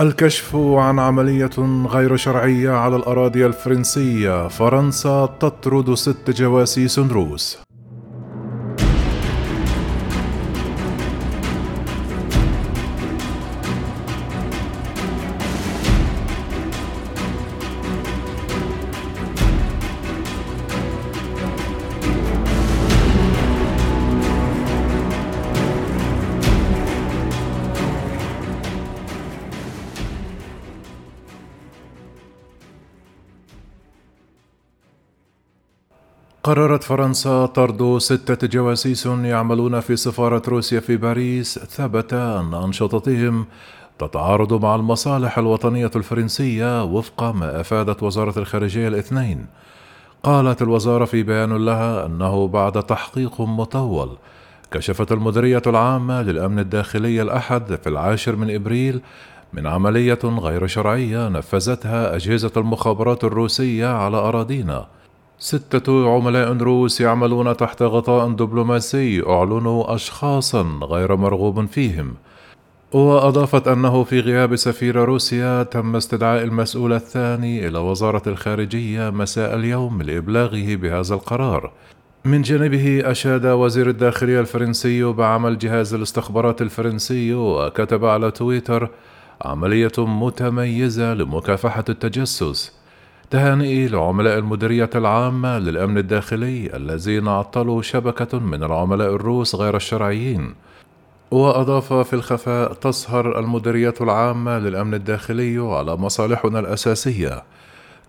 الكشف عن عملية غير شرعية على الأراضي الفرنسية فرنسا تطرد ست جواسيس روس قررت فرنسا طرد ستة جواسيس يعملون في سفارة روسيا في باريس ثبت أن أنشطتهم تتعارض مع المصالح الوطنية الفرنسية وفق ما أفادت وزارة الخارجية الاثنين. قالت الوزارة في بيان لها أنه بعد تحقيق مطول كشفت المديرية العامة للأمن الداخلي الأحد في العاشر من إبريل من عملية غير شرعية نفذتها أجهزة المخابرات الروسية على أراضينا. ستة عملاء روس يعملون تحت غطاء دبلوماسي أعلنوا أشخاصا غير مرغوب فيهم. وأضافت أنه في غياب سفير روسيا تم استدعاء المسؤول الثاني إلى وزارة الخارجية مساء اليوم لإبلاغه بهذا القرار. من جانبه أشاد وزير الداخلية الفرنسي بعمل جهاز الاستخبارات الفرنسي وكتب على تويتر عملية متميزة لمكافحة التجسس. تهانئي لعملاء المديرية العامة للأمن الداخلي الذين عطلوا شبكة من العملاء الروس غير الشرعيين. وأضاف في الخفاء تسهر المديرية العامة للأمن الداخلي على مصالحنا الأساسية.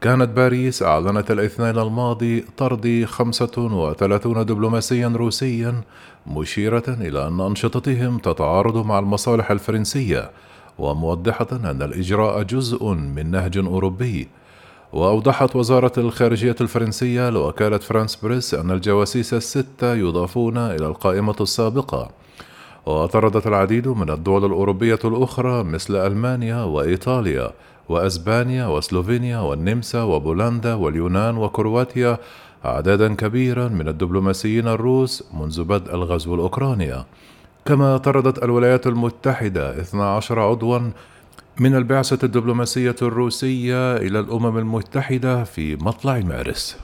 كانت باريس أعلنت الاثنين الماضي طرد 35 دبلوماسيا روسيا مشيرة إلى أن أنشطتهم تتعارض مع المصالح الفرنسية وموضحة أن الإجراء جزء من نهج أوروبي. وأوضحت وزارة الخارجية الفرنسية لوكالة فرانس بريس أن الجواسيس الستة يضافون إلى القائمة السابقة. وطردت العديد من الدول الأوروبية الأخرى مثل ألمانيا وإيطاليا وأسبانيا وسلوفينيا والنمسا وبولندا واليونان وكرواتيا أعدادا كبيرا من الدبلوماسيين الروس منذ بدء الغزو الأوكراني كما طردت الولايات المتحدة 12 عضوا من البعثة الدبلوماسية الروسية إلى الأمم المتحدة في مطلع مارس